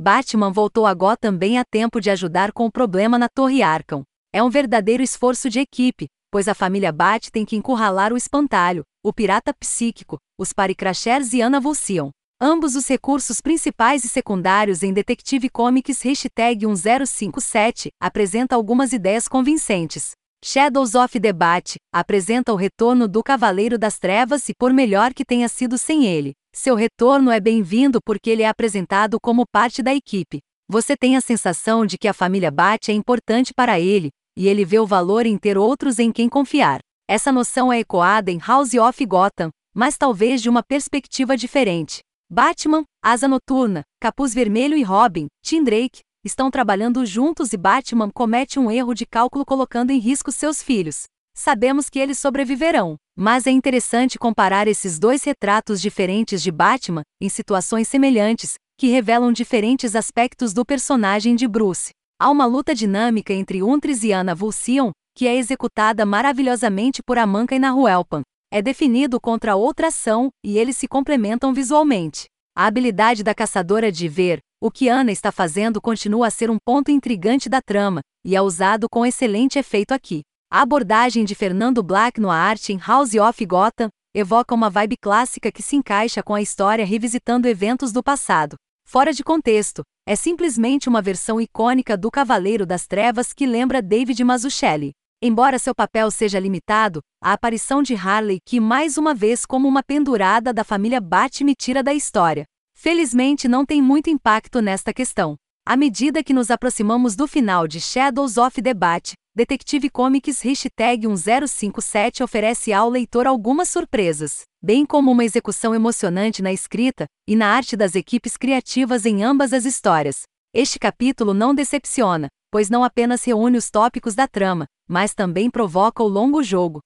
Batman voltou a Gotham bem a tempo de ajudar com o problema na Torre Arkham. É um verdadeiro esforço de equipe, pois a família Bat tem que encurralar o espantalho, o pirata psíquico, os paricrachers e Ana Vulcion. Ambos os recursos principais e secundários em Detective Comics hashtag 1057 apresenta algumas ideias convincentes. Shadows of Debate apresenta o retorno do Cavaleiro das Trevas e por melhor que tenha sido sem ele, seu retorno é bem-vindo porque ele é apresentado como parte da equipe. Você tem a sensação de que a família Bat é importante para ele, e ele vê o valor em ter outros em quem confiar. Essa noção é ecoada em House of Gotham, mas talvez de uma perspectiva diferente. Batman, Asa Noturna, Capuz Vermelho e Robin, Tim Drake, estão trabalhando juntos e Batman comete um erro de cálculo colocando em risco seus filhos. Sabemos que eles sobreviverão, mas é interessante comparar esses dois retratos diferentes de Batman, em situações semelhantes, que revelam diferentes aspectos do personagem de Bruce. Há uma luta dinâmica entre Untris e Anna Vulcion, que é executada maravilhosamente por Amanka e Nahuelpan é definido contra outra ação e eles se complementam visualmente. A habilidade da caçadora de ver o que Ana está fazendo continua a ser um ponto intrigante da trama, e é usado com excelente efeito aqui. A abordagem de Fernando Black no arte em House of Gotham evoca uma vibe clássica que se encaixa com a história revisitando eventos do passado. Fora de contexto, é simplesmente uma versão icônica do Cavaleiro das Trevas que lembra David Mazzucchelli. Embora seu papel seja limitado, a aparição de Harley que mais uma vez como uma pendurada da família Bat me tira da história. Felizmente não tem muito impacto nesta questão. À medida que nos aproximamos do final de Shadows of the Bat, Detective Comics Hashtag 1057 oferece ao leitor algumas surpresas, bem como uma execução emocionante na escrita e na arte das equipes criativas em ambas as histórias. Este capítulo não decepciona, pois não apenas reúne os tópicos da trama, mas também provoca o longo jogo,